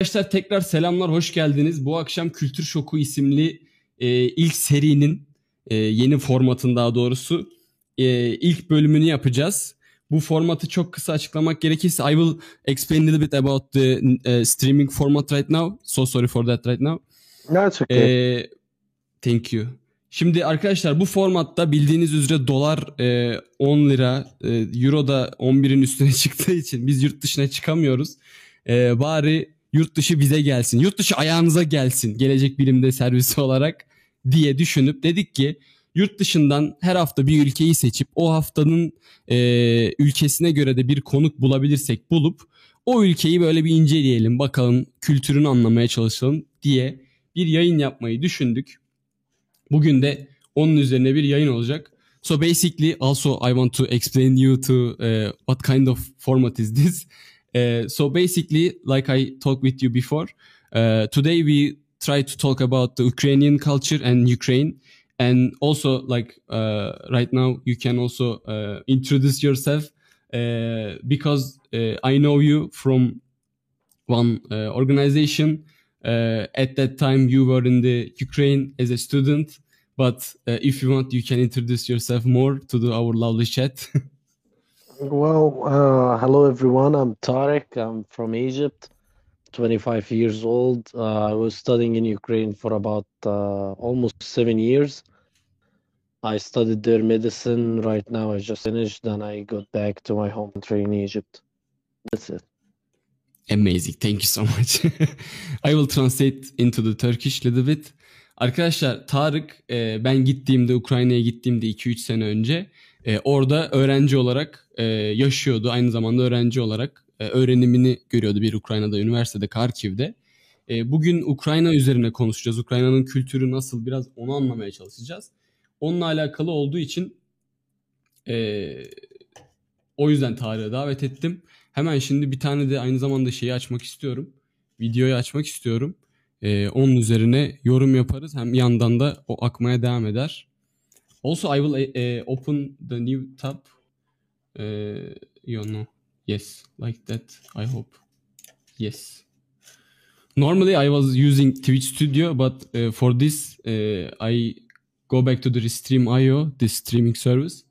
Arkadaşlar tekrar selamlar, hoş geldiniz. Bu akşam Kültür Şoku isimli e, ilk serinin e, yeni formatın daha doğrusu e, ilk bölümünü yapacağız. Bu formatı çok kısa açıklamak gerekirse I will explain a little bit about the uh, streaming format right now. So sorry for that right now. No, it's okay. E, thank you. Şimdi arkadaşlar bu formatta bildiğiniz üzere dolar e, 10 lira, e, euro da 11'in üstüne çıktığı için biz yurt dışına çıkamıyoruz. E, bari yurt dışı bize gelsin. Yurt dışı ayağınıza gelsin. Gelecek bilimde servisi olarak diye düşünüp dedik ki yurt dışından her hafta bir ülkeyi seçip o haftanın e, ülkesine göre de bir konuk bulabilirsek bulup o ülkeyi böyle bir inceleyelim bakalım kültürünü anlamaya çalışalım diye bir yayın yapmayı düşündük. Bugün de onun üzerine bir yayın olacak. So basically also I want to explain you to uh, what kind of format is this. Uh, so basically like I talked with you before, uh, today we try to talk about the Ukrainian culture and Ukraine and also like uh, right now you can also uh, introduce yourself uh, because I know you from one organization. At that time you were in the Ukraine as a student, but if you want, you can introduce yourself more to the, our lovely chat. Well, uh, hello everyone. I'm Tarek. I'm from Egypt, 25 years old. Uh, I was studying in Ukraine for about uh, almost seven years. I studied there medicine. Right now, I just finished, and I got back to my home country in Egypt. That's it. Amazing. Thank you so much. I will translate into the Turkish little bit. Arkadaşlar Tarık ben gittiğimde Ukrayna'ya gittiğimde 2-3 sene önce e, orada öğrenci olarak e, yaşıyordu. Aynı zamanda öğrenci olarak e, öğrenimini görüyordu bir Ukrayna'da üniversitede Karkiv'de. E, bugün Ukrayna üzerine konuşacağız. Ukrayna'nın kültürü nasıl biraz onu anlamaya çalışacağız. Onunla alakalı olduğu için e, o yüzden Tarık'ı davet ettim. Hemen şimdi bir tane de aynı zamanda şeyi açmak istiyorum. Videoyu açmak istiyorum. Ee, onun üzerine yorum yaparız. Hem yandan da o akmaya devam eder. Also I will uh, open the new tab. Uh, you know. Yes, like that. I hope. Yes. Normally I was using Twitch Studio, but uh, for this I go back to the Restream.io, this streaming service.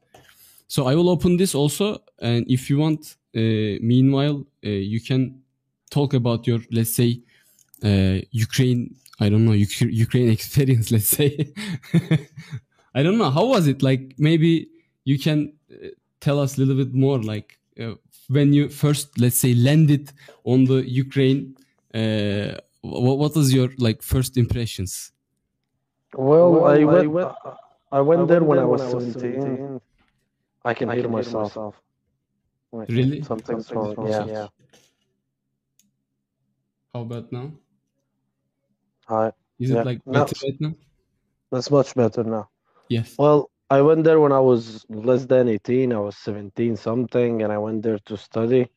So I will open this also, and if you want, meanwhile, you can talk about your, let's say, Ukraine. I don't know Ukraine experience. Let's say. I don't know how was it like. Maybe you can uh, tell us a little bit more, like uh, when you first, let's say, landed on the Ukraine. Uh, what, what was your like first impressions? Well, I went. I went there when I was 17. I can hear myself. Wait, Really? Something's wrong. Yeah. How about now? Hi. Is Yeah. it like No. better right now? That's much better now. Yes. Well, I went there when I was less than 18. I was 17 something, and I went there to study.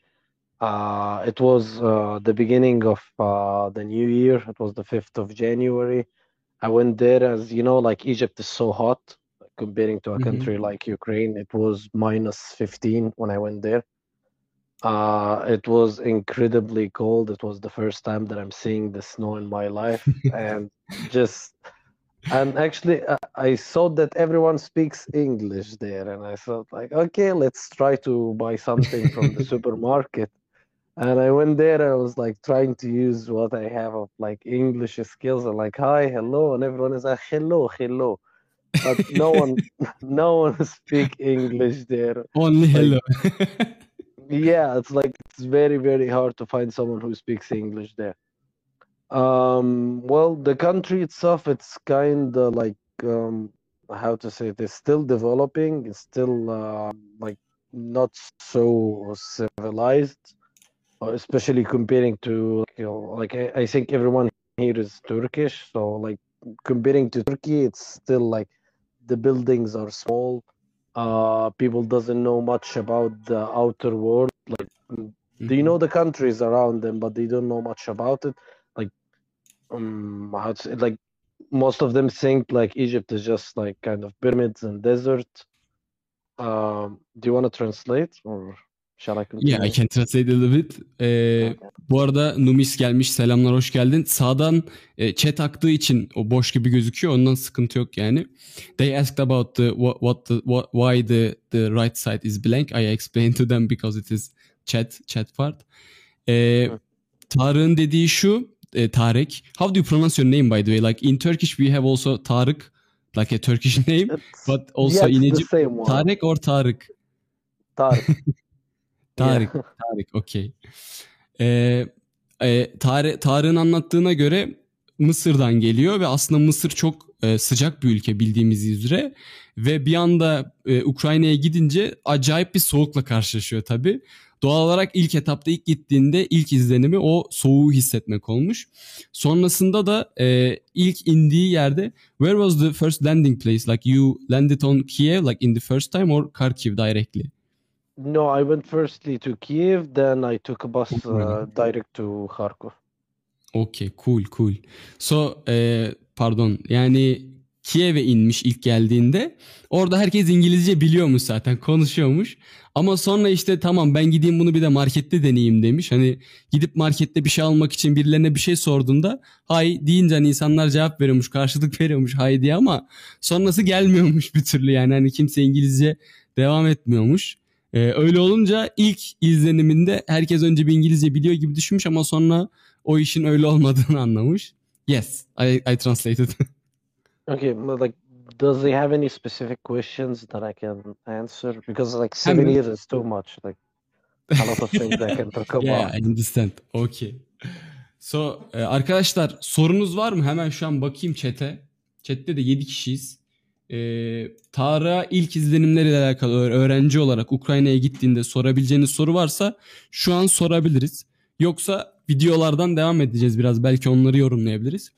Uh, it was uh, the beginning of uh, the new year. It was the 5th of January. I went there as you know, like Egypt is so hot comparing to a Mhm. country like Ukraine. It was minus 15 when I went there. Uh, it was incredibly cold. It was the first time that I'm seeing the snow in my life, and just and actually, uh, I saw that everyone speaks English there, and I thought like, okay, let's try to buy something from the supermarket. And I went there, and I was like trying to use what I have of like English skills, and like hi, hello, and everyone is like hello, hello, but no one, no one speak English there. Only hello. Yeah, it's like it's very, very hard to find someone who speaks English there. Um, well, the country itself, it's kind of like um, how to say it, it's still developing. It's still uh, like not so civilized, uh, especially comparing to you know, like I, I think everyone here is Turkish, so like comparing to Turkey, it's still like the buildings are small. Uh, people doesn't know much about the outer world. Like they know the countries around them, but they don't know much about it. Like, um, how to like most of them think like Egypt is just like kind of pyramids and desert. Um, do you want to translate or Shall I continue? Yeah, I can translate a little bit. Ee, Okay. bu arada Numis gelmiş. Selamlar, hoş geldin. Sağdan e, chat aktığı için o boş gibi gözüküyor. Ondan sıkıntı yok yani. They asked about the what, what the what, why the the right side is blank. I explained to them because it is chat chat part. Ee. Tarık'ın dediği şu. E, Tarık. How do you pronounce your name by the way? Like in Turkish we have also Tarık, like a Turkish name, It's- but also yeah, in Egypt. Tarık or Tarık. Tarık. Tarık. Yeah. Tarık, okey. Ee, e, Tarık, Tarık'ın anlattığına göre Mısır'dan geliyor ve aslında Mısır çok e, sıcak bir ülke bildiğimiz üzere ve bir anda e, Ukrayna'ya gidince acayip bir soğukla karşılaşıyor tabii. Doğal olarak ilk etapta ilk gittiğinde ilk izlenimi o soğuğu hissetmek olmuş. Sonrasında da e, ilk indiği yerde where was the first landing place? Like you landed on Kiev like in the first time or Kharkiv directly? No, I went firstly to Kiev, then I took a bus uh, direct to Kharkov. Okay, cool, cool. So, e, pardon, yani Kiev'e inmiş ilk geldiğinde. Orada herkes İngilizce biliyormuş zaten, konuşuyormuş. Ama sonra işte tamam ben gideyim bunu bir de markette deneyeyim demiş. Hani gidip markette bir şey almak için birilerine bir şey sorduğunda hay deyince hani insanlar cevap veriyormuş, karşılık veriyormuş hay diye ama sonrası gelmiyormuş bir türlü yani. Hani kimse İngilizce devam etmiyormuş. Ee, öyle olunca ilk izleniminde herkes önce bir İngilizce biliyor gibi düşünmüş ama sonra o işin öyle olmadığını anlamış. Yes, I, I translated. Okay, but like, does he have any specific questions that I can answer? Because like seven years is too much. Like a lot of things I can talk about. yeah, I understand. Okay. So, e, arkadaşlar sorunuz var mı? Hemen şu an bakayım chat'e. Chat'te de 7 kişiyiz. E, Tarık'a ilk izlenimleriyle alakalı öğ- öğrenci olarak Ukrayna'ya gittiğinde sorabileceğiniz soru varsa şu an sorabiliriz. Yoksa videolardan devam edeceğiz biraz. Belki onları yorumlayabiliriz.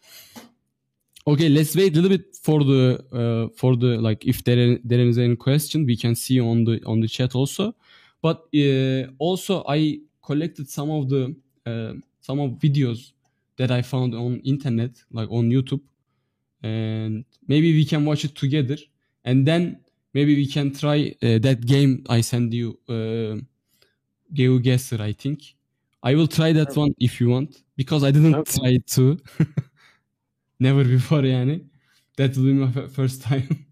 Okay, let's wait a little bit for the uh, for the like if there there is any question we can see on the on the chat also. But uh, also I collected some of the uh, some of videos that I found on internet like on YouTube and maybe we can watch it together and then maybe we can try uh, that game I send you uh, GeoGuessr I think. I will try that one if you want because I didn't Okay. try it too. Never before yani. That will be my first time.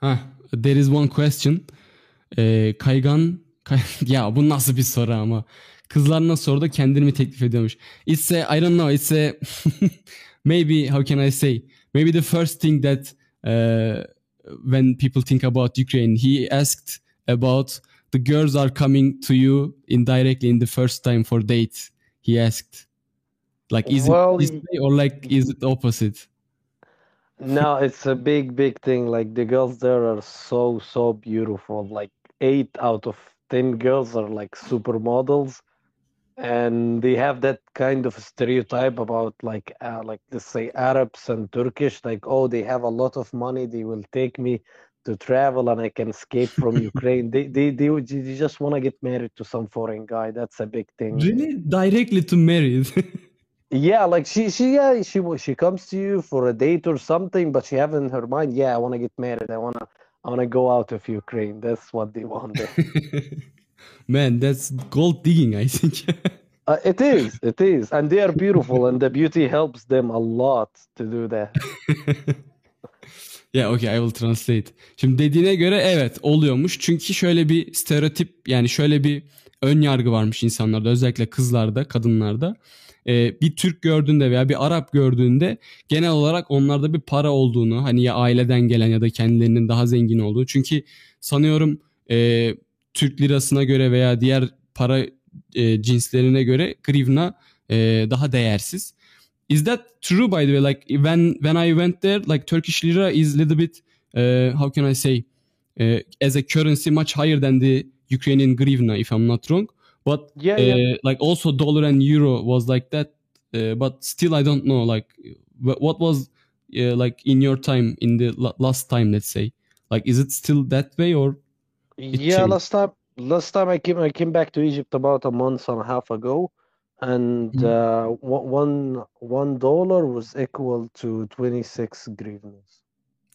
ha, there is one question. Ee, kaygan kay- ya bu nasıl bir soru ama. Kızlar nasıl kendini mi teklif ediyormuş? It's a, I don't know, it's a maybe how can I say? Maybe the first thing that uh, when people think about Ukraine, he asked about the girls are coming to you indirectly in the first time for date. He asked, like, is Well, it or like is it opposite? No, it's a big, big thing. Like the girls there are so, so beautiful. Like eight out of ten girls are like supermodels, and they have that kind of stereotype about like, uh, like let's say Arabs and Turkish. Like, oh, they have a lot of money. They will take me to travel, and I can escape from Ukraine. They, they, they, they just want to get married to some foreign guy. That's a big thing. Really, directly to marry. Yeah, like she she yeah she she comes to you for a date or something, but she have in her mind, yeah, I want to get married. I wanna I wanna go out of Ukraine. That's what they want. Man, that's gold digging, I think. Uh, it is, it is, and they are beautiful, and the beauty helps them a lot to do that. Yeah, okay, I will translate. Şimdi dediğine göre evet oluyormuş. Çünkü şöyle bir stereotip yani şöyle bir ön yargı varmış insanlarda özellikle kızlarda, kadınlarda. Ee, bir Türk gördüğünde veya bir Arap gördüğünde genel olarak onlarda bir para olduğunu hani ya aileden gelen ya da kendilerinin daha zengin olduğu. Çünkü sanıyorum e, Türk lirasına göre veya diğer para e, cinslerine göre grivna e, daha değersiz. Is that true by the way? Like when when I went there, like Turkish lira is a little bit uh, how can I say uh, as a currency much higher than the Ukrainian grivna if I'm not wrong. But Yeah, uh, yeah. like also dollar and euro was like that. Uh, but still I don't know like what was uh, like in your time in the last time let's say like is it still that way or Yeah, changed. last time last time I came I came back to Egypt about a month and a half ago, and Mhm. uh, one one dollar was equal to 26 hryvnias.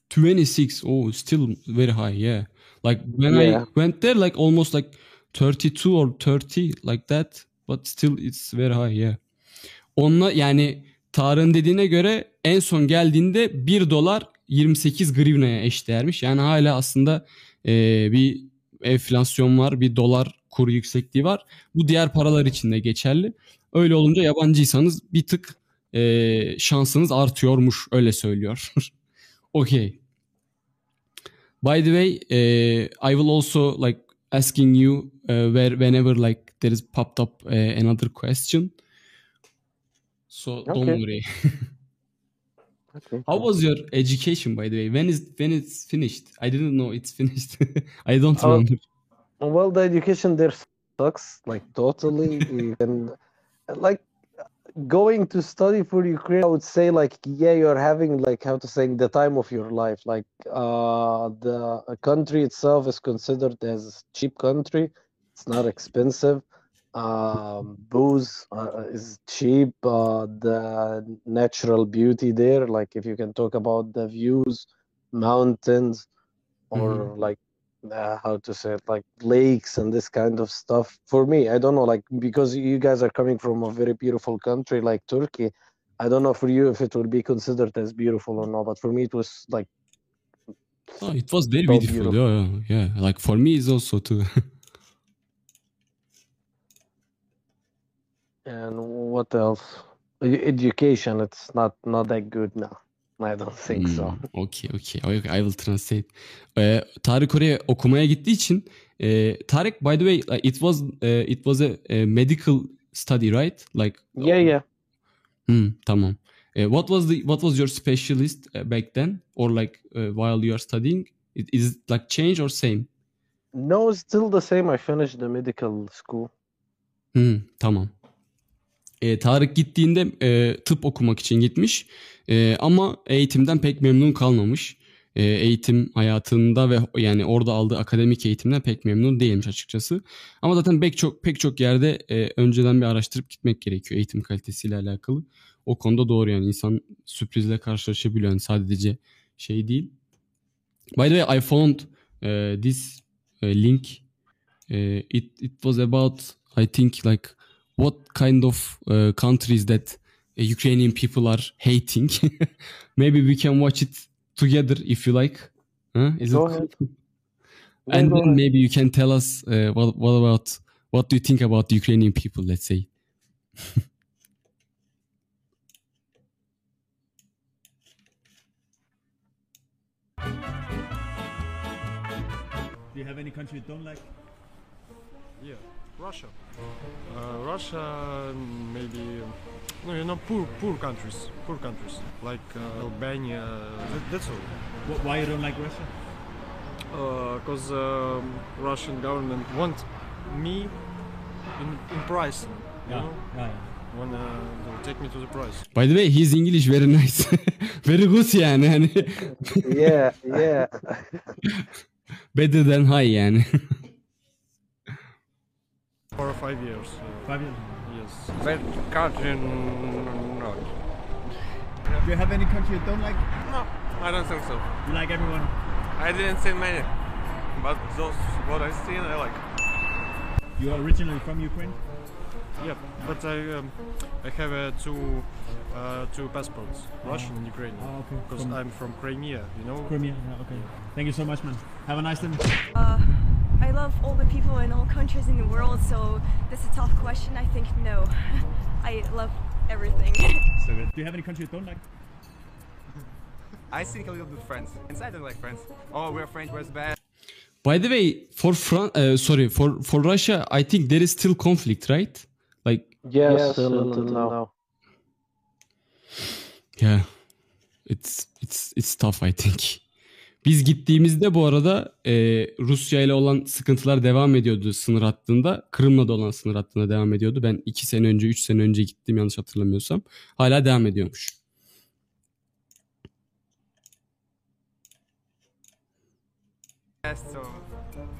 26. Oh, still very high. Yeah. Like when Yeah. I went there, like almost like 32 or 30 like that. But still it's very high. Yeah. Onunla yani Tarık'ın dediğine göre en son geldiğinde 1 dolar 28 grivnaya eşdeğermiş. Yani hala aslında e, bir enflasyon var, bir dolar kuru yüksekliği var. Bu diğer paralar için de geçerli. Öyle olunca yabancıysanız bir tık e, şansınız artıyormuş öyle söylüyor. okay. By the way, eh, I will also like asking you eh, where whenever like there is popped up eh, another question. So don't Okay. worry. Okay. How was your education by the way? When is when it's finished? I didn't know it's finished. I don't Oh, remember. Well, the education there sucks, like totally. and like going to study for Ukraine, I would say like yeah, you're having like how to say the time of your life. Like uh, the country itself is considered as a cheap country. It's not expensive. Um, booze uh, is cheap. Uh, the natural beauty there, like if you can talk about the views, mountains, or like uh, how to say it, like lakes and this kind of stuff. For me, I don't know, like because you guys are coming from a very beautiful country like Turkey. I don't know for you if it would be considered as beautiful or not, but for me it was like Oh, it was very So beautiful. beautiful. Yeah, yeah. Like for me, it's also too. and what else? Education, it's not not that good now. I don't think so. Hmm, okay, okay. Okay, I will translate. Ee, Tarık oraya okumaya gittiği için e, Tarık by the way it was e, it was a, a medical study right? Like Yeah, yeah. Hmm, tamam. E, what was the what was your specialist uh, back then or like uh, while you are studying? It, is it like change or same? No, it's still the same. I finished the medical school. Hmm, tamam. E, Tarık gittiğinde e, tıp okumak için gitmiş E, ama eğitimden pek memnun kalmamış. E, eğitim hayatında ve yani orada aldığı akademik eğitimden pek memnun değilmiş açıkçası. Ama zaten pek çok pek çok yerde e, önceden bir araştırıp gitmek gerekiyor eğitim kalitesiyle alakalı. O konuda doğru yani insan sürprizle karşılaşabiliyor yani sadece şey değil. By the way I found uh, this uh, link. Uh, it it was about I think like what kind of uh, countries that uh, Ukrainian people are hating. Maybe we can watch it together if you like. Huh? Is Go it ahead. Yeah, And go then ahead. maybe you can tell us uh, what what about what do you think about the Ukrainian people? Let's say. Do you have any country you don't like? Yeah, Russia. Uh, Russia, maybe, no, you know, poor, poor countries, poor countries like uh, Albania. That, that's all. Wh- Why you don't like Russia? Because um, Russian government want me in, in price. You know, yeah. wanna they'll take me to the price. By the way, his English very nice. very good yani. yani. Yeah, yeah. Better than high yani. For five years. Uh, Five years. yes. That country, no. Do you have any country you don't like? No, I don't think so. You like everyone? I didn't see many, but those what I seen, I like. You are originally from Ukraine? Yeah, but I um, I have uh, two uh, two passports, Russian and Ukrainian. Oh, okay. Because From I'm from Crimea, you know. Crimea. Yeah, okay. Thank you so much, man. Have a nice day. Uh, I love all the people in all countries in the world, so this is a tough question. I think no. I love everything. so good. Do you have any country you don't like? I think a little bit France. Inside I don't like France. Oh, we're French, we're bad. By the way, for Fran- uh, sorry, for for Russia, I think there is still conflict, right? Like Yes, still until now. Yeah. It's it's it's tough I think. Biz gittiğimizde bu arada e, Rusya ile olan sıkıntılar devam ediyordu sınır hattında. Kırım'la da olan sınır hattında devam ediyordu. Ben 2 sene önce 3 sene önce gittim yanlış hatırlamıyorsam. Hala devam ediyormuş. So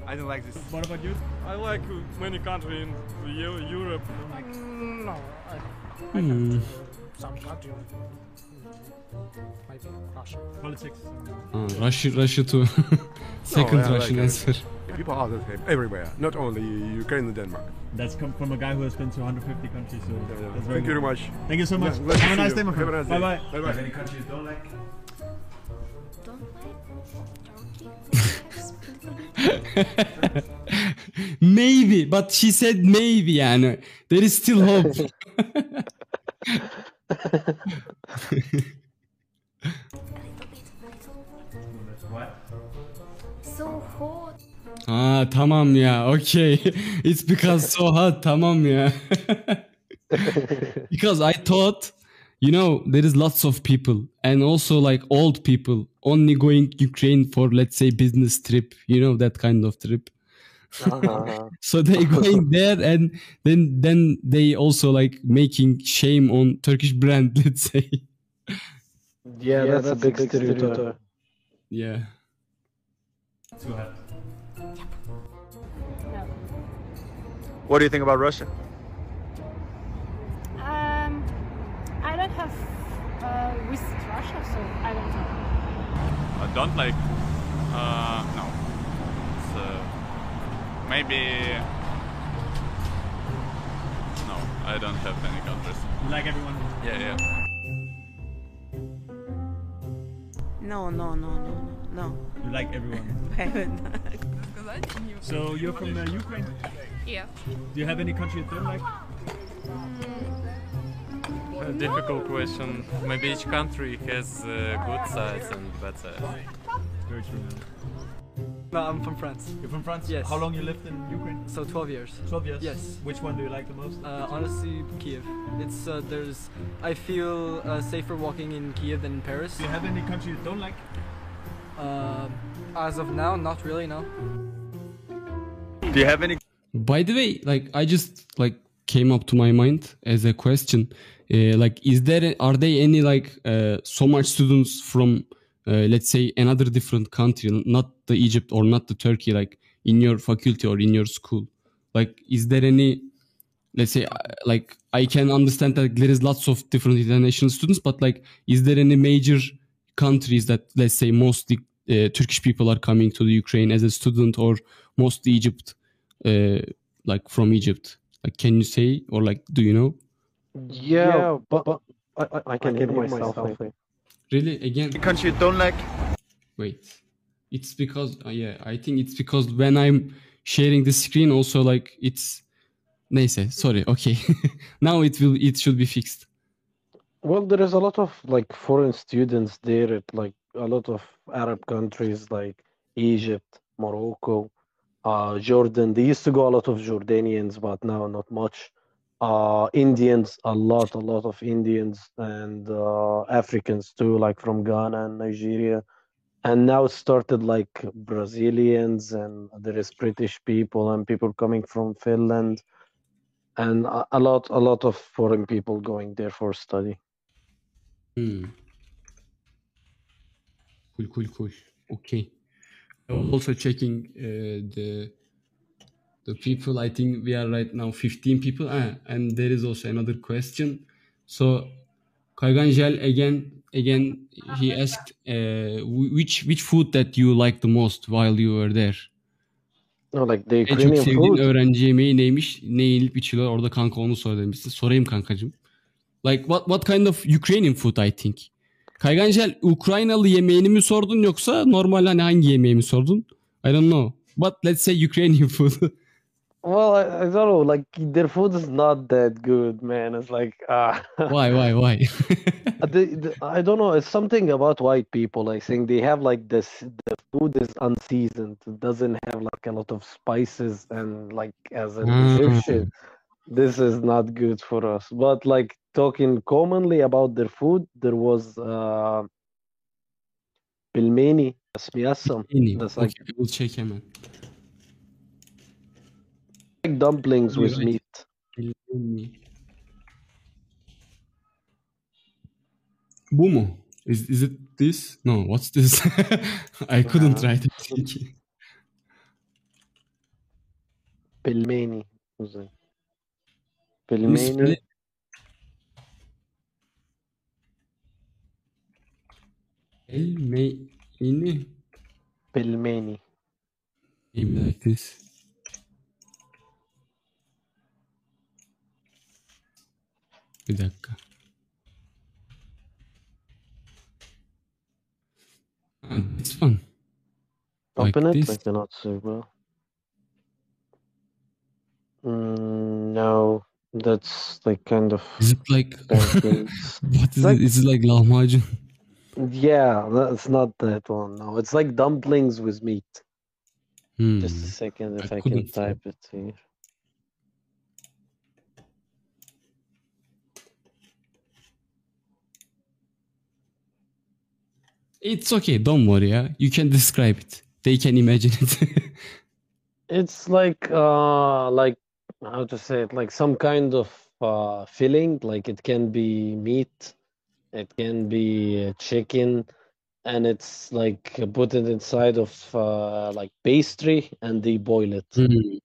I don't like this. What about you? I like many countries in Europe. Hmm. some countries. Maybe Russia. Politics. Ah, Russia, Russia too. Second yeah, Russian like, uh, answer. People are the same everywhere, not only Ukraine and Denmark. That's come from a guy who has been to 150 countries. So Yeah, yeah. that's very Thank you good. very much. Thank you so much. Yeah, nice Have a nice you. day, my friend. Have a nice day. bye bye. Bye-bye. Any countries don't like? Don't like maybe, but she said maybe yani. There is still hope. What? So hot. Aa tamam ya. Okay. It's because so hot. Tamam ya. because I thought you know there is lots of people and also like old people only going Ukraine for let's say business trip, you know that kind of trip. Uh, So they going there and then then they also like making shame on Turkish brand, let's say. Yeah, that's, a big, stereotype. Yeah. Too hot. What do you think about Russia? Um, I don't have uh, visit Russia, so I don't know. I don't like. Uh, no. It's, uh, maybe. No, I don't have any countries. Like everyone? Yeah, yeah. No, no, no, no, no, You like everyone. no. So you're from uh, Ukraine? Yeah. Do you have any country you don't like? A difficult question. Maybe each country has uh, good sides and bad sides. Very true. No, I'm from France. You're from France? Yes. How long you lived in Ukraine? So 12 years. 12 years? Yes. Which one do you like the most? Uh, honestly, Kiev. It's uh, there's. I feel uh, safer walking in Kiev than in Paris. do you have any country you don't like? Uh, as of now, not really. No. Do you have any By the way, like I just like came up to my mind as a question. Uh, like, is there are there any like uh, so much students from uh, let's say another different country, not the Egypt or not the Turkey, like in your faculty or in your school? Like, is there any let's say uh, like I can understand that there is lots of different international students, but like, is there any major countries that let's say mostly uh, Turkish people are coming to the Ukraine as a student or mostly Egypt? uh, like from Egypt? Like, can you say or like, do you know? Yeah, but, but I, I, I can hear myself. I think. Really? Again? country you don't like? Wait. It's because uh, yeah, I think it's because when I'm sharing the screen, also like it's. Neyse, sorry. Okay, now it will. It should be fixed. Well, there is a lot of like foreign students there at like a lot of Arab countries like Egypt, Morocco, uh, Jordan. They used to go a lot of Jordanians, but now not much. Uh, Indians, a lot, a lot of Indians and uh, Africans too, like from Ghana and Nigeria. And now started like Brazilians and there is British people and people coming from Finland and a, a lot, a lot of foreign people going there for study. Hmm. Cool, cool, cool. Okay. I was also checking uh, the the people. I think we are right now 15 people. Ah, and there is also another question. So, Kayganjel again, again, he asked uh, wh- which which food that you like the most while you were there. No, like the En çok Ukrainian sevdiğin food. öğrenci yemeği neymiş? Ne yiyip içiliyor? Orada kanka onu sor demişsin. Sorayım kankacığım. Like what what kind of Ukrainian food I think? Kaygancel Ukraynalı yemeğini mi sordun yoksa normal hani hangi yemeği mi sordun? I don't know. But let's say Ukrainian food. Well, I, I don't know. Like their food is not that good, man. It's like ah. why why why? the, the, I don't know. It's something about white people. I think they have like this. The food is unseasoned. It doesn't have like a lot of spices and like as an Mm. Egyptian, this is not good for us. But like talking commonly about their food, there was uh, pilmeni, smiyasam. Yeni. That's like, Okay, we'll check hemen. Like dumplings with meat. Yeni. Is, is it this? No, what's this? I couldn't Uh, write it. Thank you. Pilmeni. was it? Can you spell Pilmeni. it? Pelmeni. Pelmeni. Maybe like this. Bir dakika. Ha, This one. Like Open it. this? I cannot see well. Mm, no, that's like kind of. Is it like what is Like- it? Is it like lahmacun? yeah, that's not that one. No, it's like dumplings with meat. Hmm. Just a second, if I I, can type it here. It's okay. Don't worry. Yeah, you can describe it. They can imagine it. It's like uh like how to say it like some kind of uh filling like it can be meat it can be uh, chicken and it's like put it inside of uh like pastry and they boil it. Hmm.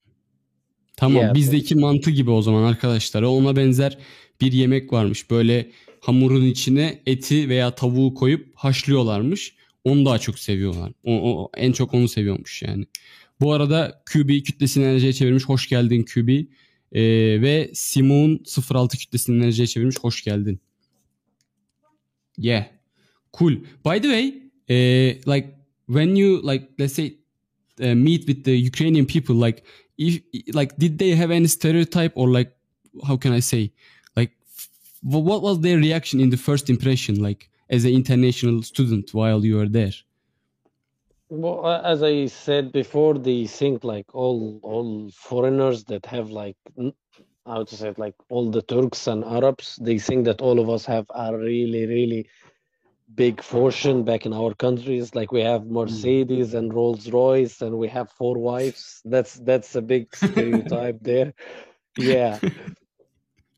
Tamam Yeah, bizdeki mantı gibi o zaman arkadaşlar. Ona benzer bir yemek varmış. Böyle hamurun içine eti veya tavuğu koyup haşlıyorlarmış. Onu daha çok seviyorlar. O, o- en çok onu seviyormuş yani. Bu arada QB kütlesini enerjiye çevirmiş. Hoş geldin QB. Ee, ve Simon 06 kütlesini enerjiye çevirmiş. Hoş geldin. Yeah. Cool. By the way, eh, like when you like let's say uh, meet with the Ukrainian people, like if like did they have any stereotype or like how can I say what was their reaction in the first impression like as an international student while you were there? Well, as I said before, they think like all all foreigners that have like how to say it, like all the Turks and Arabs, they think that all of us have a really really big fortune back in our countries. Like we have hmm. Mercedes and Rolls Royce, and we have four wives. That's that's a big stereotype there. Yeah.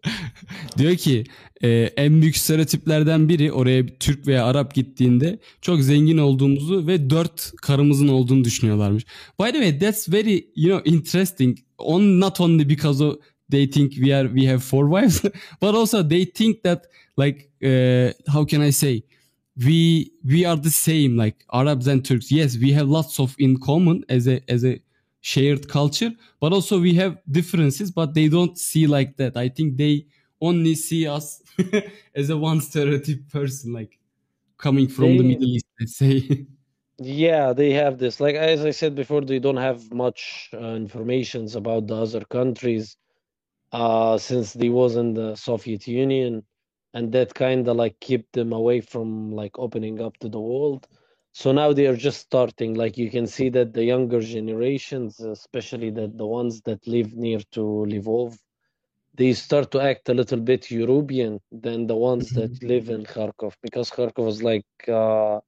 Diyor ki e, en büyük stereotiplerden biri oraya Türk veya Arap gittiğinde çok zengin olduğumuzu ve dört karımızın olduğunu düşünüyorlarmış. By the way that's very you know interesting. On not only because of they think we are we have four wives but also they think that like uh, how can I say we we are the same like Arabs and Turks. Yes, we have lots of in common as a as a shared culture, but also we have differences, but they don't see like that. I think they only see us as a one stereotype person, like coming from the Middle East, let's say. Yeah, they have this. Like as I said before, they don't have much uh, informations about the other countries, uh, since they was in the Soviet Union, and that kind of like kept them away from like opening up to the world. So now they are just starting. Like you can see that the younger generations, especially that the ones that live near to Lvov, they start to act a little bit European than the ones that live in Kharkov because Kharkov is like uh,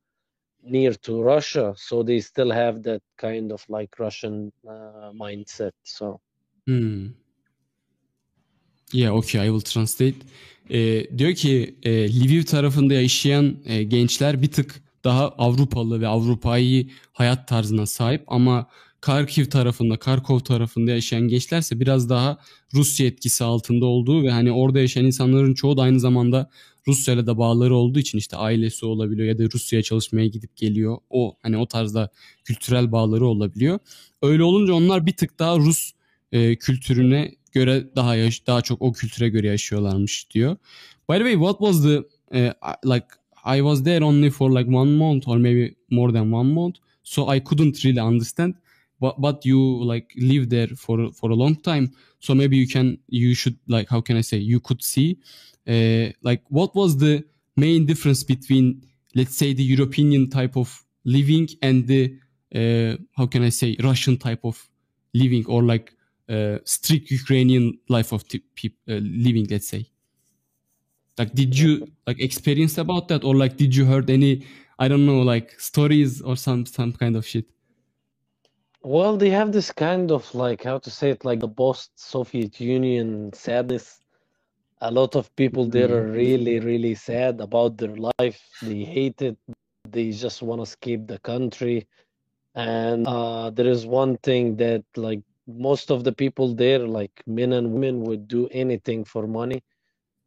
near to Russia, so they still have that kind of like Russian uh, mindset. So Hmm. Yeah, okay, I will translate. Ee, diyor ki e, Lviv tarafında yaşayan e, gençler bir tık daha Avrupalı ve Avrupa'yı hayat tarzına sahip ama Kharkiv tarafında, Kharkov tarafında yaşayan gençlerse biraz daha Rusya etkisi altında olduğu ve hani orada yaşayan insanların çoğu da aynı zamanda Rusya'yla da bağları olduğu için işte ailesi olabiliyor ya da Rusya'ya çalışmaya gidip geliyor. O hani o tarzda kültürel bağları olabiliyor. Öyle olunca onlar bir tık daha Rus e, kültürüne göre daha yaş- daha çok o kültüre göre yaşıyorlarmış diyor. By the way, what was the uh, like I was there only for like one month or maybe more than one month, so I couldn't really understand. But but you like live there for for a long time, so maybe you can you should like how can I say you could see uh, like what was the main difference between let's say the European type of living and the uh, how can I say Russian type of living or like uh, strict Ukrainian life of t- uh, living, let's say. Like, did you like experience about that, or like, did you heard any, I don't know, like stories or some some kind of shit? well, they have this kind of like how to say it, like the post-Soviet Union sadness. A lot of people there are really, really sad about their life. They hate it. They just want to escape the country. And uh, there is one thing that like most of the people there, like men and women, would do anything for money.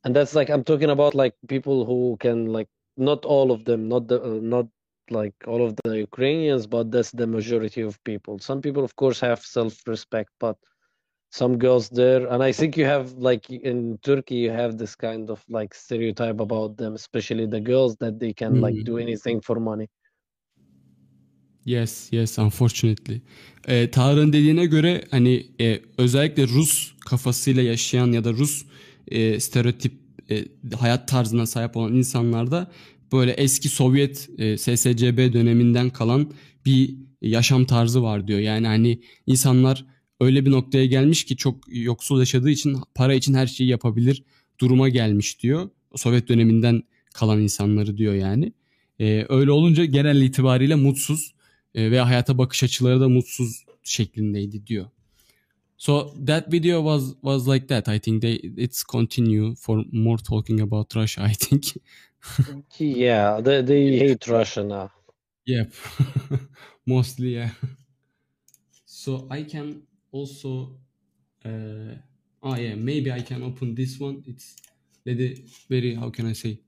And that's like I'm talking about like people who can like not all of them, not the uh, not like all of the Ukrainians, but that's the majority of people. Some people, of course, have self-respect, but some girls there, and I think you have like in Turkey, you have this kind of like stereotype about them, especially the girls, that they can like Hmm. do anything for money. Yes, yes, unfortunately. Ee, Tarık'ın dediğine göre hani e, özellikle Rus kafasıyla yaşayan ya da Rus e, stereotip e, hayat tarzına sahip olan insanlarda böyle eski Sovyet e, SSCB döneminden kalan bir yaşam tarzı var diyor. Yani hani insanlar öyle bir noktaya gelmiş ki çok yoksul yaşadığı için para için her şeyi yapabilir duruma gelmiş diyor. Sovyet döneminden kalan insanları diyor yani. Ee, öyle olunca genel itibariyle mutsuz e, ve hayata bakış açıları da mutsuz şeklindeydi diyor. So that video was was like that. I think they it's continue for more talking about Russia. I think. Yeah, they, they hate Russia now. Yep. Mostly, yeah. So I can also, uh, oh yeah, maybe I can open this one. It's very, very, how can I say,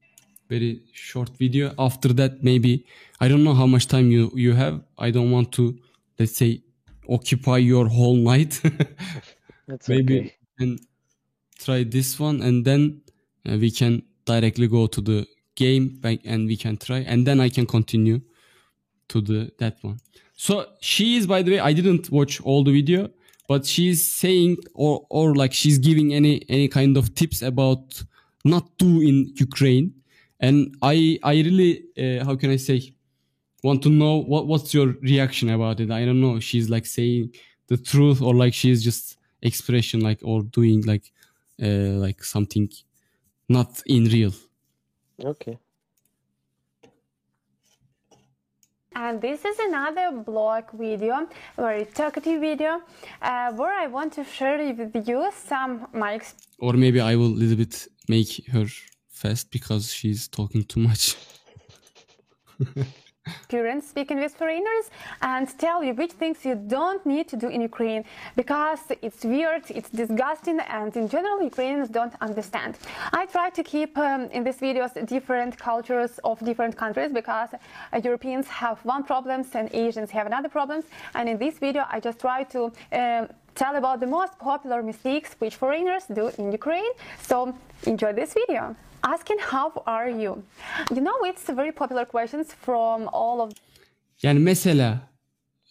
very short video. After that, maybe I don't know how much time you you have. I don't want to, let's say, occupy your whole night. That's maybe okay. can try this one and then uh, we can directly go to the game and we can try and then I can continue to the that one. So she is by the way I didn't watch all the video but she's saying or or like she's giving any any kind of tips about not do in Ukraine and I I really uh, how can I say want to know what what's your reaction about it. I don't know. She's like saying the truth or like she's just expression like or doing like uh, like something not in real. Okay. And this is another blog video, very talkative video, uh, where I want to share with you some my experience. Or maybe I will a little bit make her fast because she's talking too much. experience speaking with foreigners and tell you which things you don't need to do in Ukraine because it's weird, it's disgusting, and in general, Ukrainians don't understand. I try to keep um, in these videos different cultures of different countries because uh, Europeans have one problems and Asians have another problems. And in this video, I just try to um, tell about the most popular mistakes which foreigners do in Ukraine. So enjoy this video. Asking how are you? You know, it's very popular questions from all of Yani mesela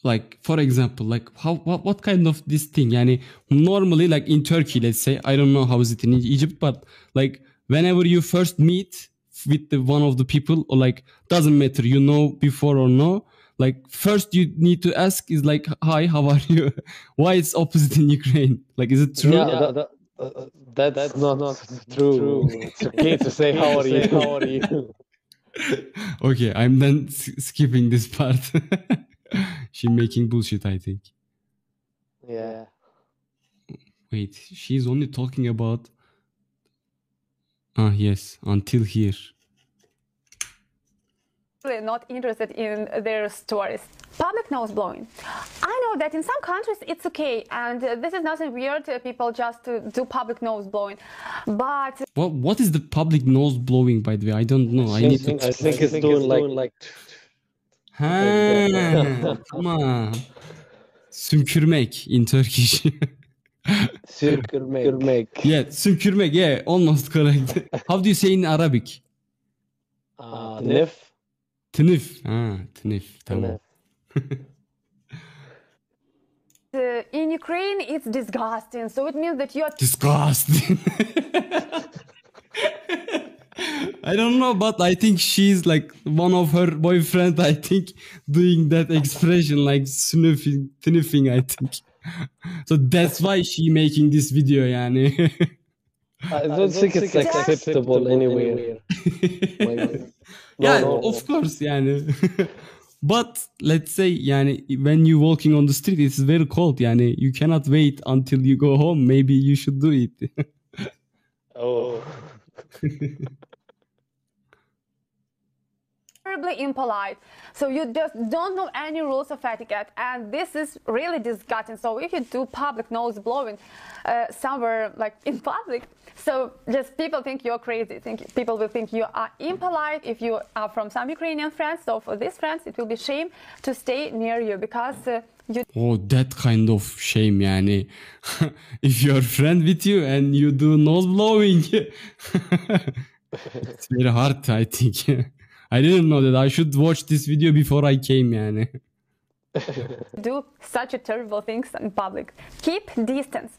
like for example like how what, what kind of this thing? Yani normally like in Turkey let's say I don't know how is it in Egypt but like whenever you first meet with the one of the people or like doesn't matter you know before or no like first you need to ask is like hi how are you? Why it's opposite in Ukraine? Like is it true? Yeah, that, that, uh, that's, not, not true. It's okay to say how are you. How are you? okay I'm then s- skipping this part she making bullshit I think Yeah. Wait, she's only talking about. Ah, yes, until here. Really not interested in their stories. Public nose blowing. I know that in some countries it's okay, and uh, this is nothing weird. uh, People just uh, do public nose blowing, but What What is the public nose blowing? By the way, I don't know. I need to. I think it's doing like, Ha, tamam. Sümkürmek in Turkish. sürkürmek. yeah, sümkürmek. Yeah, almost correct. How do you say in Arabic? Uh, nif. Tınıf. Ha, tınıf. Tamam. uh, in Ukraine it's disgusting. So it means that you're Disgusting. I don't know, but I think she's like one of her boyfriend. I think doing that expression like sniffing, sniffing. I think so. That's why she making this video, yani. I don't think it's acceptable anywhere. yeah, no. of course, yani. but let's say, yani, when you walking on the street, it's very cold, yani. You cannot wait until you go home. Maybe you should do it. Oh. terribly impolite. So you just don't know any rules of etiquette, and this is really disgusting. So if you do public nose blowing uh, somewhere like in public, so just people think you're crazy. Think people will think you are impolite if you are from some Ukrainian friends. So for these friends, it will be shame to stay near you because uh, you Oh that kind of shame yani. If your friend with you and you do nose blowing. it's very hard I think. I didn't know that I should watch this video before I came yani. do such a terrible things in public. Keep distance.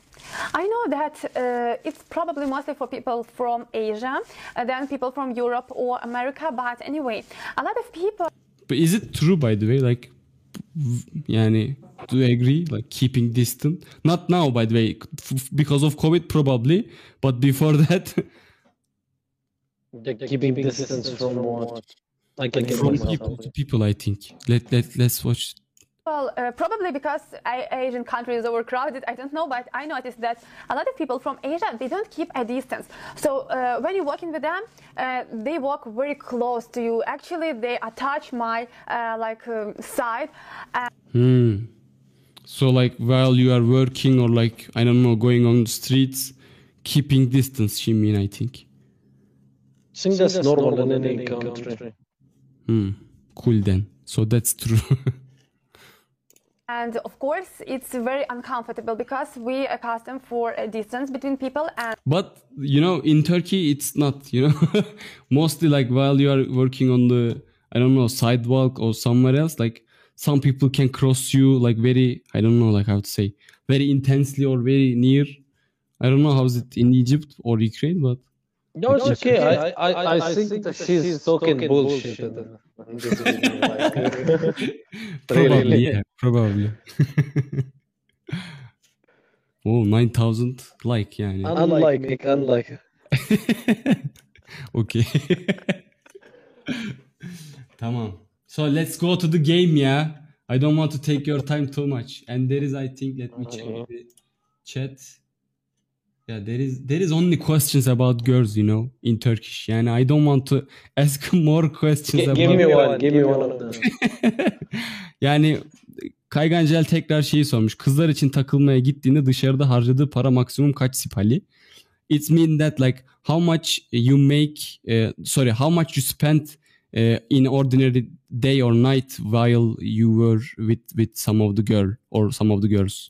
I know that uh, it's probably mostly for people from Asia, uh, then people from Europe or America, but anyway, a lot of people But is it true by the way like yani do you agree like keeping distance? Not now by the way f- because of COVID probably, but before that Like keeping distance from what? Like from people to people I think. Let let let's watch Well, uh, probably because I, Asian countries are overcrowded, I don't know, but I noticed that a lot of people from Asia, they don't keep a distance. So uh, when you're walking with them, uh, they walk very close to you. Actually, they attach my uh, like um, side. Uh, Hmm. So like while you are working or like I don't know going on the streets, keeping distance. She mean I think. I think that's normal in any country. Hmm. Cool then. So that's true. and of course, it's very uncomfortable because we accustomed for a distance between people and but you know in Turkey it's not. You know, mostly like while you are working on the I don't know sidewalk or somewhere else, like some people can cross you like very I don't know like how to say very intensely or very near. I don't know how's it in Egypt or Ukraine, but No, it's okay. I, I, I, think that she's talking bullshit. in- in this video, like- probably Really? yeah, probably. oh 9000 like yani. Unlike Nick, unlike. okay. Tamam. So let's go to the game yeah. I don't want to take your time too much. And there is I think let me check the chat. Yeah, there is there is only questions about girls, you know, in Turkish. Yani I don't want to ask more questions Gi- about give me one. Give me one of them. Yani Kaygancel tekrar şeyi sormuş. Kızlar için takılmaya gittiğinde dışarıda harcadığı para maksimum kaç sipali? It mean that like how much you make uh, sorry how much you spend uh, in ordinary day or night while you were with with some of the girl or some of the girls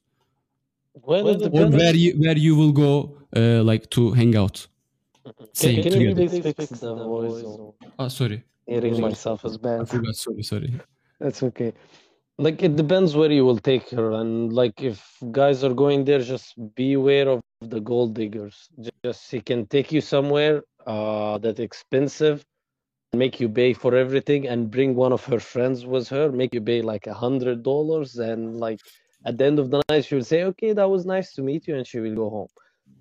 Or where you where you will go uh, like to hang out. Can, can you together. please fix the voice? Ah sorry. Hearing Sorry. myself is I bad. forgot. Sorry sorry. That's okay. Like it depends where you will take her, and like if guys are going there, just be aware of the gold diggers. Just she can take you somewhere uh that expensive, make you pay for everything, and bring one of her friends with her, make you pay like a hundred dollars, and like at the end of the night she will say, "Okay, that was nice to meet you," and she will go home,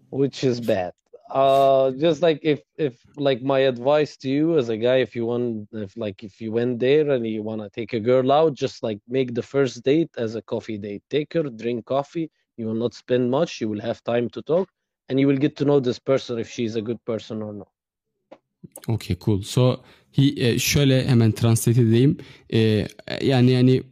which is bad. Uh, just like if if like my advice to you as a guy, if you want, if like if you went there and you want to take a girl out, just like make the first date as a coffee date. Take her, drink coffee. You will not spend much. You will have time to talk, and you will get to know this person if she's a good person or not. Okay cool. So şöyle hemen translate edeyim. E, yani yani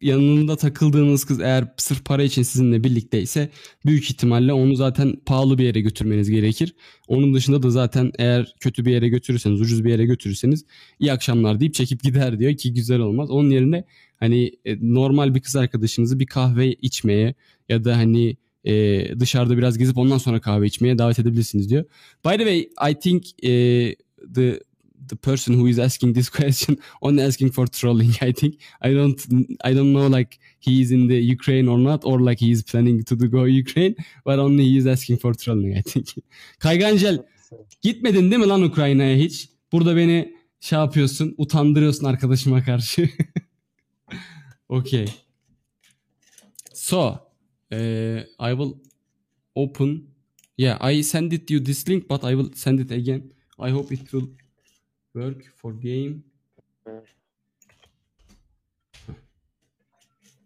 yanında takıldığınız kız eğer sırf para için sizinle birlikteyse büyük ihtimalle onu zaten pahalı bir yere götürmeniz gerekir. Onun dışında da zaten eğer kötü bir yere götürürseniz, ucuz bir yere götürürseniz iyi akşamlar deyip çekip gider diyor ki güzel olmaz. Onun yerine hani e, normal bir kız arkadaşınızı bir kahve içmeye ya da hani e, dışarıda biraz gezip ondan sonra kahve içmeye davet edebilirsiniz diyor. By the way, I think e, the the person who is asking this question only asking for trolling. I think I don't I don't know like he is in the Ukraine or not or like he is planning to go Ukraine, but only he is asking for trolling. I think. Kaygancel gitmedin değil mi lan Ukrayna'ya hiç? Burada beni şey yapıyorsun, utandırıyorsun arkadaşıma karşı. okay. So, uh, I will open. Yeah, I send it you this link, but I will send it again. I hope it will work for game.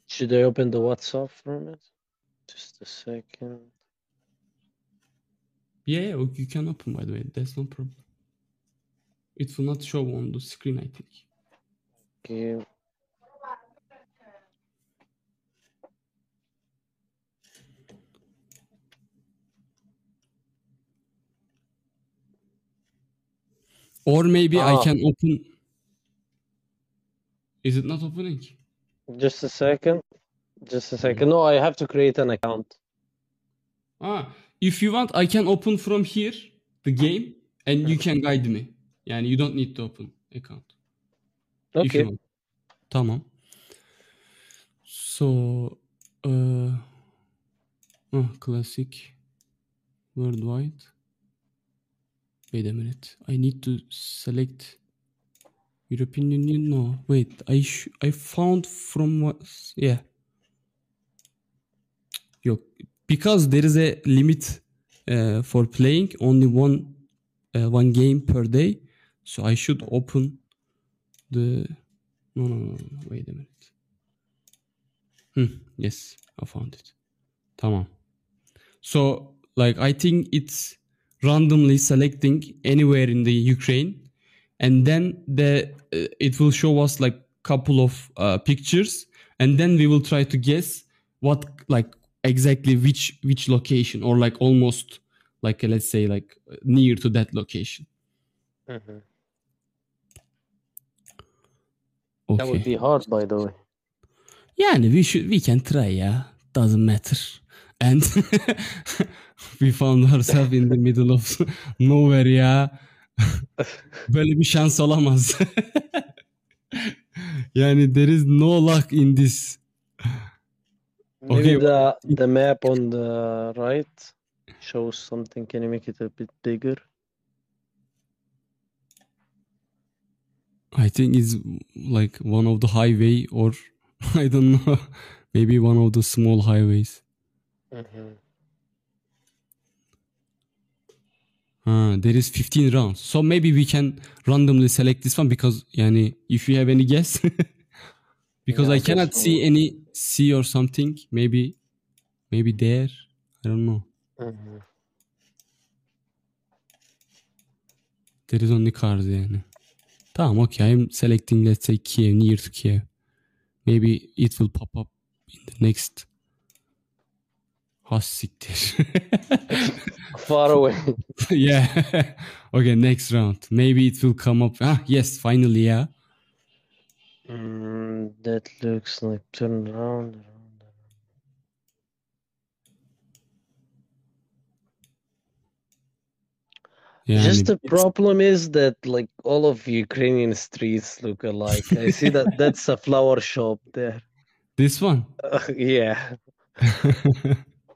Should I open the WhatsApp from it? Just a second. Yeah, yeah, you can open by the way. That's no problem. It will not show on the screen, I think. Kiev. Or maybe I Ah. can open. Is it not opening? Just a second. Just a second. No, I have to create an account. Ah, if you want, I can open from here the game, and you can guide me. Yani you don't need to open account. If Okay. want. Tamam. So, uh, ah, classic, worldwide. Wait a minute. I need to select European Union. No, wait. I I found from what? Yeah. Yok. Because there is a limit uh, for playing only one uh, one game per day. So I should open the no no no, no. wait a minute. Hmm, yes, I found it. Tamam. So like I think it's randomly selecting anywhere in the Ukraine and then the uh, it will show us like couple of uh, pictures and then we will try to guess what like exactly which which location or like almost like uh, let's say like near to that location Mhm. okay That would be hard, by the way. Yani we should we can try Yeah, Doesn't matter. And we found ourselves in the middle of nowhere ya. Böyle bir şans olamaz. yani there is no luck in this. Maybe Okay. the the map on the right shows something. Can you make it a bit bigger? I think it's like one of the highway or I don't know. Maybe one of the small highways. Mhm. Ah, there is 15 rounds. So maybe we can randomly select this one because yani if you have any guess because Yeah, I cannot see any C or something. Maybe maybe there. I don't know. Mhm. There is only cars yani. Tamam okay. I'm selecting let's say Kiev near to Kiev. Maybe it will pop up in the next Has siktir. Far away. yeah. okay, next round. Maybe it will come up. Ah, yes, finally, yeah. Mm, that looks like turn around. Yeah, Just and the problem is that like all of Ukrainian streets look alike. I see that that's a flower shop there. this one. yeah,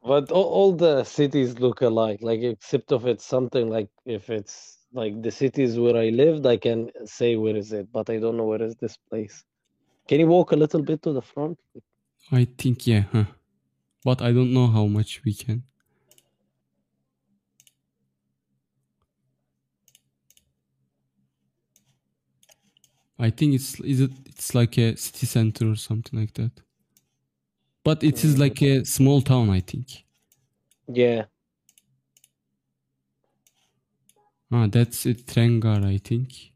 but all, all the cities look alike. Like except if it's something like if it's like the cities where I lived, I can say where is it, but I don't know where is this place. Can you walk a little bit to the front? I think yeah, huh. But I don't know how much we can. I think it's is it it's like a city center or something like that. But it is like a small town, I think. Yeah. Ah, that's it, Trengar, I think.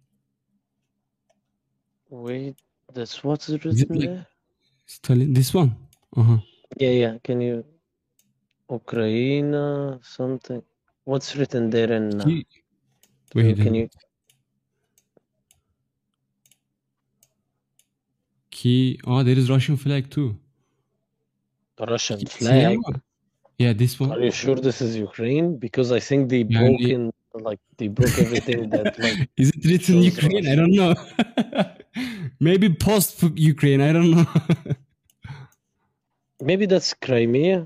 Wait, that's what's Is it written like there? Stalin? This one? Uh huh. Yeah, yeah. Can you Ukraine something? What's written there and Uh, Wait, can you? Key. Oh, there is Russian flag too. The Russian flag. Yeah, this one. Are you sure this is Ukraine? Because I think they Yani- broke in, like they broke everything that like. Is it written Ukraine? I don't know. Maybe post Ukraine. I don't know. Maybe that's Crimea.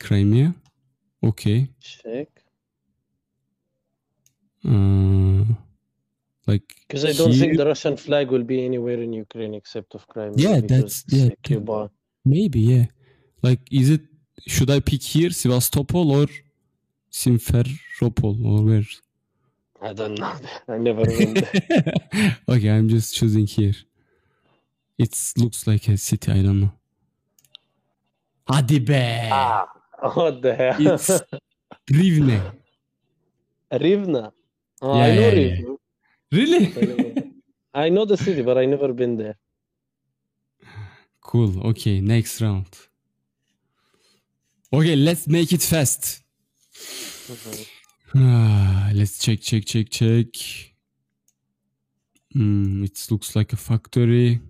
Crimea. Okay. Check. Uh, like. Because I don't think the Russian flag will be anywhere in Ukraine except of Crimea. Yeah, that's- yeah, Cuba. Maybe yeah. Like, is it? Should I pick here, Sevastopol or Simferopol or where? I don't know. I never went there. okay, I'm just choosing here. It looks like a city. I don't know. Hadi be. ah, what the hell? It's Rivne. Rivna. Oh, Yeah, I know yeah, yeah. Really? I know the city, but I never been there. Cool. Okay, next round. Okay, let's make it fast. Ah, let's check, check, check, check. Hmm, it looks like a factory.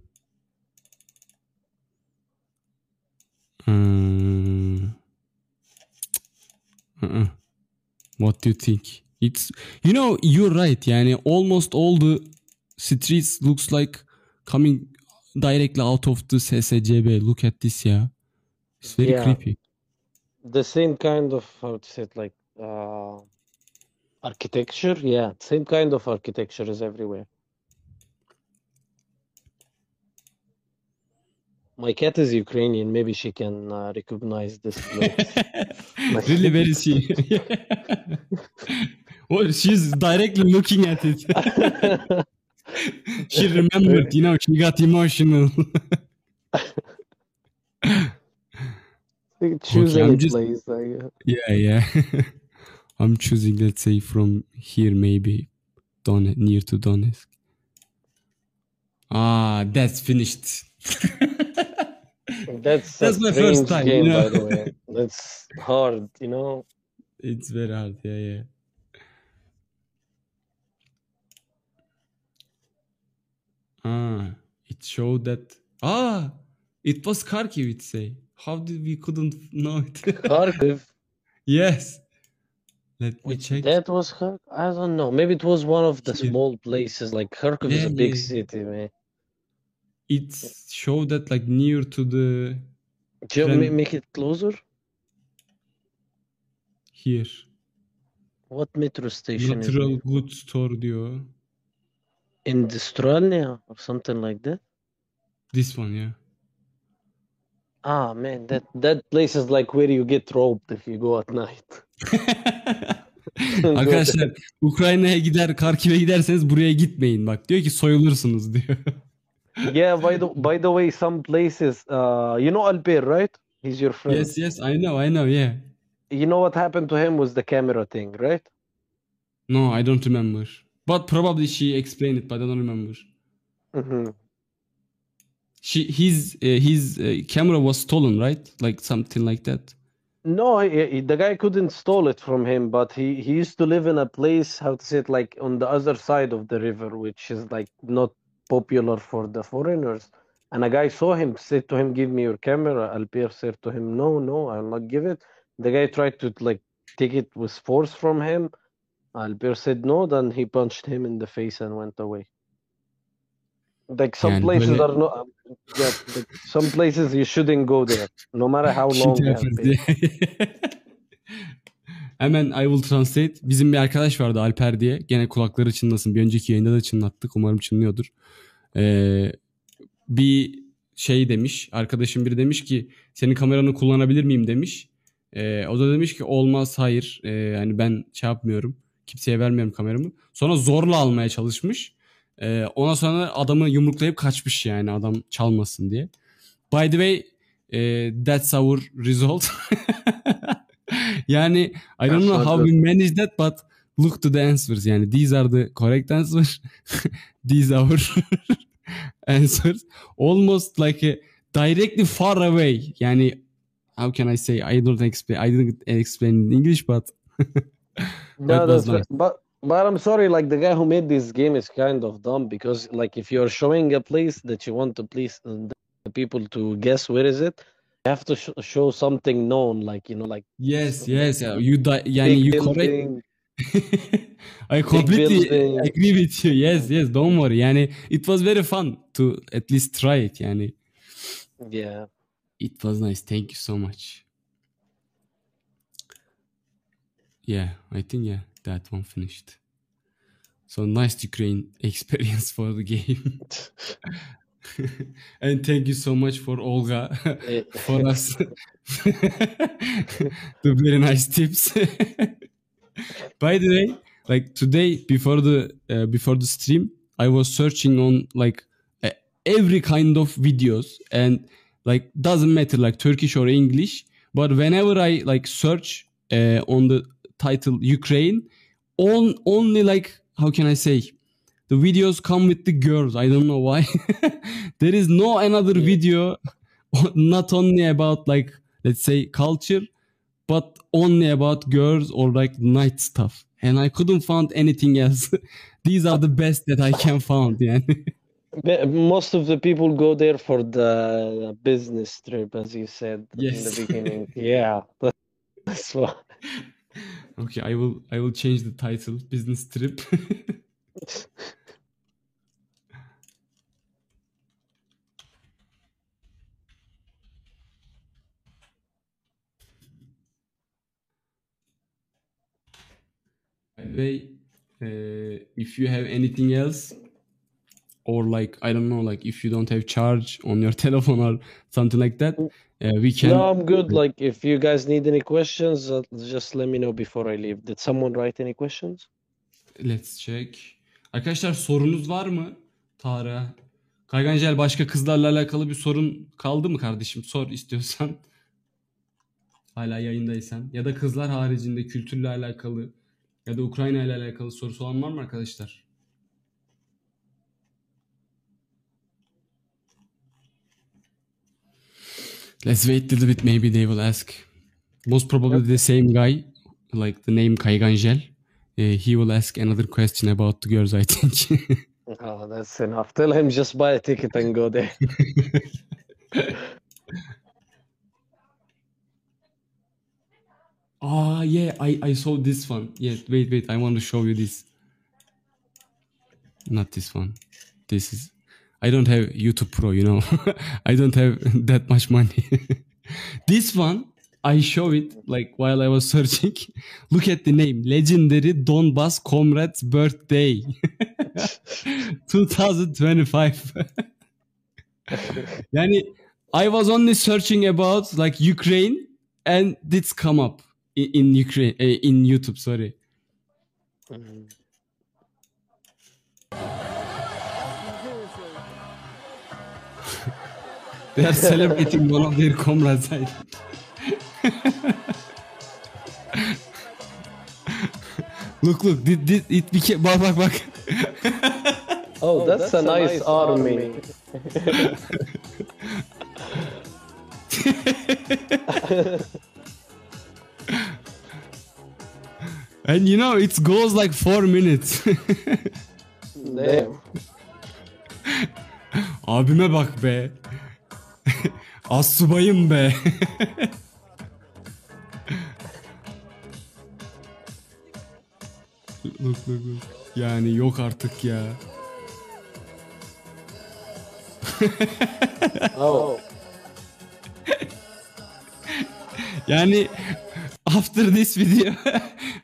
Um. What do you think? It's you know you're right. Yani almost all the streets looks like coming directly out of the SSCB. Look at this, yeah. It's very Yeah. creepy. The same kind of how to say it, like uh, architecture. Yeah, same kind of architecture is everywhere. My cat is Ukrainian. Maybe she can uh, recognize this place. really, very she. well, she's directly looking at it. she remembered, you know, she got emotional. Choose Okay, just- place. Like, uh, yeah, yeah. I'm choosing, let's say, from here, maybe Don near to Donetsk. Ah, that's finished. That's That's my first time, game, you know. by the way. That's hard, you know. It's very hard, yeah, yeah. Ah, it showed that. Ah, it was Kharkiv, it say. How did we couldn't know it? Kharkiv. yes. Let me check. That was Kharkiv. I don't know. Maybe it was one of the small places. Like Kharkiv is a big yeah. city, man. It showed that like near to the Do you Then- make it closer? here. What metro station Natural it? goods store diyor. Industrialnia or something like that? This one, yeah. Ah, man, that that place is like where you get robbed if you go at night. Arkadaşlar Ukrayna'ya gider, Kharkiv'e giderseniz buraya gitmeyin bak. Diyor ki soyulursunuz diyor. Yeah, by the by the way, some places, uh, you know Alper, right? He's your friend. yes, yes, I know, I know, yeah. You know what happened to him was the camera thing, right? No, I don't remember. But probably she explained it, but I don't remember. hmm She, his, uh, his uh, camera was stolen, right? Like something like that. No, he, he- the guy couldn't stole it from him, but he, he used to live in a place, how to say it, like on the other side of the river, which is like not popular for the foreigners. And a guy saw him, said to him, "Give me your camera." Alpier said to him, "No, no, I'll not give it." The guy tried to like take it with force from him. Alpier said no, then he punched him in the face and went away. Like some places böyle- are not, yeah, like some places you shouldn't go there, no matter how long. Hemen I will translate. Bizim bir arkadaş vardı Alper diye. Gene kulakları çınlasın. Bir önceki yayında da çınlattık. Umarım çınlıyordur. Ee, bir şey demiş. Arkadaşım biri demiş ki senin kameranı kullanabilir miyim demiş. Ee, o da demiş ki olmaz hayır. Ee, yani ben şey yapmıyorum. Kimseye vermiyorum kameramı. Sonra zorla almaya çalışmış. Ee, ondan sonra adamı yumruklayıp kaçmış yani adam çalmasın diye. By the way eh, that's our result. yani I don't know how we managed that but look to the answers yani these are the correct answers. these are answers. Almost like a directly far away. Yani how can I say I don't explain I didn't explain in English but No, that was that's right. nice. But but I'm sorry, like the guy who made this game is kind of dumb because like if you're showing a place that you want to please uh, the people to guess where is it, you have to sh- show something known, like you know, like Yes, yes. yeah, You di- yani big you correct. I completely building. agree with you. Yes, yes. Don't worry. Yani it was very fun to at least try it. Yani Yeah. it was nice. Thank you so much. Yeah, I think yeah, that one finished. So nice Ukraine experience for the game. and thank you so much for Olga for us the very nice tips. By the way, like today before the uh, before the stream, I was searching on like uh, every kind of videos and like doesn't matter like Turkish or English, but whenever I like search uh, on the title Ukraine, on only like how can I say the videos come with the girls. I don't know why. there is no another video not only about like let's say culture, but only about girls or like night stuff. And I couldn't find anything else. These are the best that I can find. Yeah. Most of the people go there for the business trip, as you said in the beginning. Yeah, that's why. Okay, I will I will change the title. Business trip. By the way, uh, if you have anything else, or like I don't know, like if you don't have charge on your telephone or something like that, uh, we can. No, I'm good. Like, if you guys need any questions, uh, just let me know before I leave. Did someone write any questions? Let's check. Arkadaşlar sorunuz var mı? Tara. Kaygancel başka kızlarla alakalı bir sorun kaldı mı kardeşim? Sor istiyorsan. Hala yayındaysan. Ya da kızlar haricinde kültürle alakalı ya da Ukrayna ile alakalı sorusu olan var mı arkadaşlar? Let's wait a little bit. Maybe they will ask. Most probably the same guy, like the name Kaygancel. Uh, he will ask another question about the girls, I think. Oh, that's enough. Tell him just buy a ticket and go there. Ah, yeah, I, I saw this one. Yeah, wait, wait, I want to show you this. Not this one. This is. I don't have YouTube Pro, you know. I don't have that much money. this one, I show it like while I was searching. Look at the name Legendary Donbass Comrades Birthday 2025. yani, I was only searching about like Ukraine and this come up in, in Ukraine uh, in YouTube. Sorry. They are celebrating one of their comrades. Look, look, did, did it became bak bak bak. Oh, that's, a nice, army. and you know it goes like four minutes. Damn. Abime bak be. Assubayım be. look look look. Yani yok artık ya. Yani after this video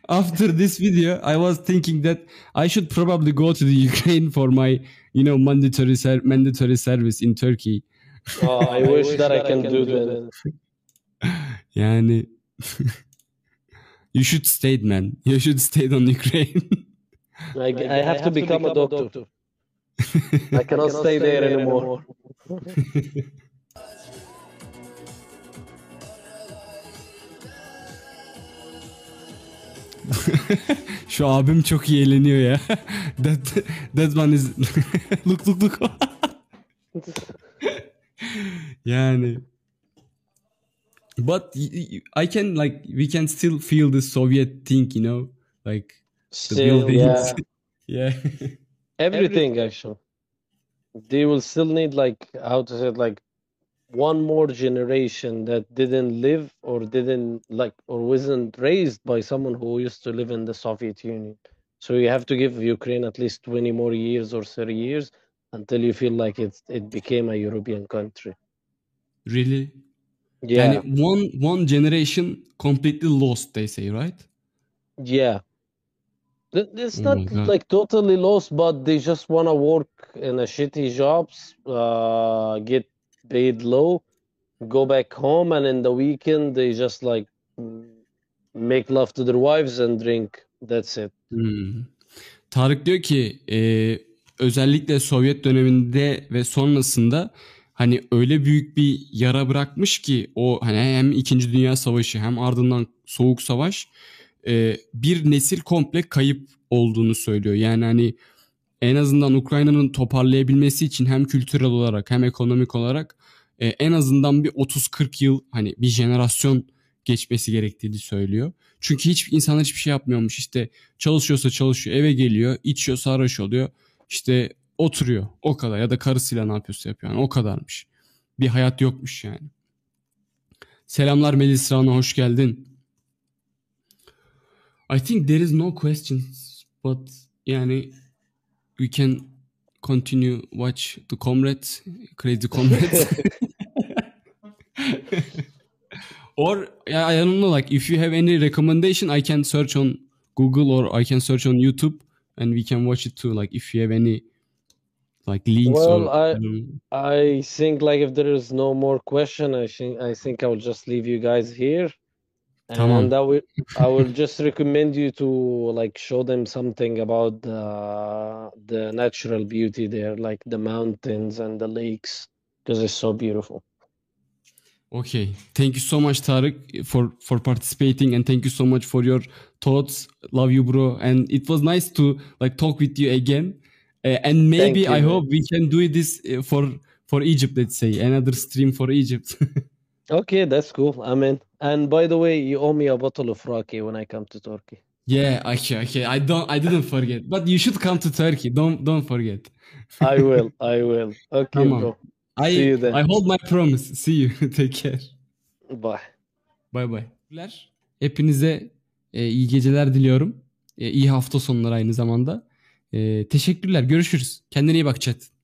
after this video I was thinking that I should probably go to the Ukraine for my you know mandatory ser- mandatory service in Turkey. Oh, I wish that I can do that. Yani you should stay man. You should stay on Ukraine. I, I have to become a doctor. I cannot stay there anymore. Şu abim çok iyi eğleniyor ya. that that one is look look look. Yani but I can like we can still feel the Soviet thing, you know, like the Still, buildings. yeah. yeah. Everything actually. They will still need like how to say it, like one more generation that didn't live or didn't like or wasn't raised by someone who used to live in the Soviet Union. So you have to give Ukraine at least 20 more years or 30 years until you feel like it's it became a European country. Really? Yeah. Yani one one generation completely lost, they say, right? Yeah. It's Oh not God. like totally lost, but they just want to work in a shitty jobs, uh, get paid low, go back home, and in the weekend they just like make love to their wives and drink. That's it. Hmm. Tarık diyor ki e, özellikle Sovyet döneminde ve sonrasında hani öyle büyük bir yara bırakmış ki o hani hem 2. Dünya Savaşı hem ardından Soğuk Savaş e, bir nesil komple kayıp olduğunu söylüyor. Yani hani en azından Ukrayna'nın toparlayabilmesi için hem kültürel olarak hem ekonomik olarak e, en azından bir 30-40 yıl hani bir jenerasyon geçmesi gerektiğini söylüyor. Çünkü hiç insanlar hiçbir şey yapmıyormuş. İşte çalışıyorsa çalışıyor, eve geliyor, içiyor, sarhoş oluyor. İşte oturuyor. O kadar ya da karısıyla ne yapıyorsa yapıyor. Yani o kadarmış. Bir hayat yokmuş yani. Selamlar Melis Rana hoş geldin. I think there is no questions but yani we can continue watch the comrade crazy comrade or yeah, I don't know like if you have any recommendation I can search on Google or I can search on YouTube and we can watch it too like if you have any like links Well, or I I know. I think like if there is no more question, I think I think I will just leave you guys here, and I will I will just recommend you to like show them something about the the natural beauty there, like the mountains and the lakes, because it's so beautiful. Okay. Thank you so much, Tarık, for for participating, and thank you so much for your thoughts. Love you, bro. And it was nice to like talk with you again. Uh, and maybe you, I hope we can do this uh, for for Egypt. Let's say another stream for Egypt. Okay, that's cool. I'm in. And by the way, you owe me a bottle of raki when I come to Turkey. yeah. Okay. Okay. I don't. I didn't forget. But you should come to Turkey. Don't don't forget. I will. I will. Okay, Tamam. bro. I See you then. I hold my promise. See you. Take care. Bye. Bay bay. Hepinize e, iyi geceler diliyorum. E, iyi hafta sonları aynı zamanda. E, teşekkürler. Görüşürüz. Kendine iyi bak chat.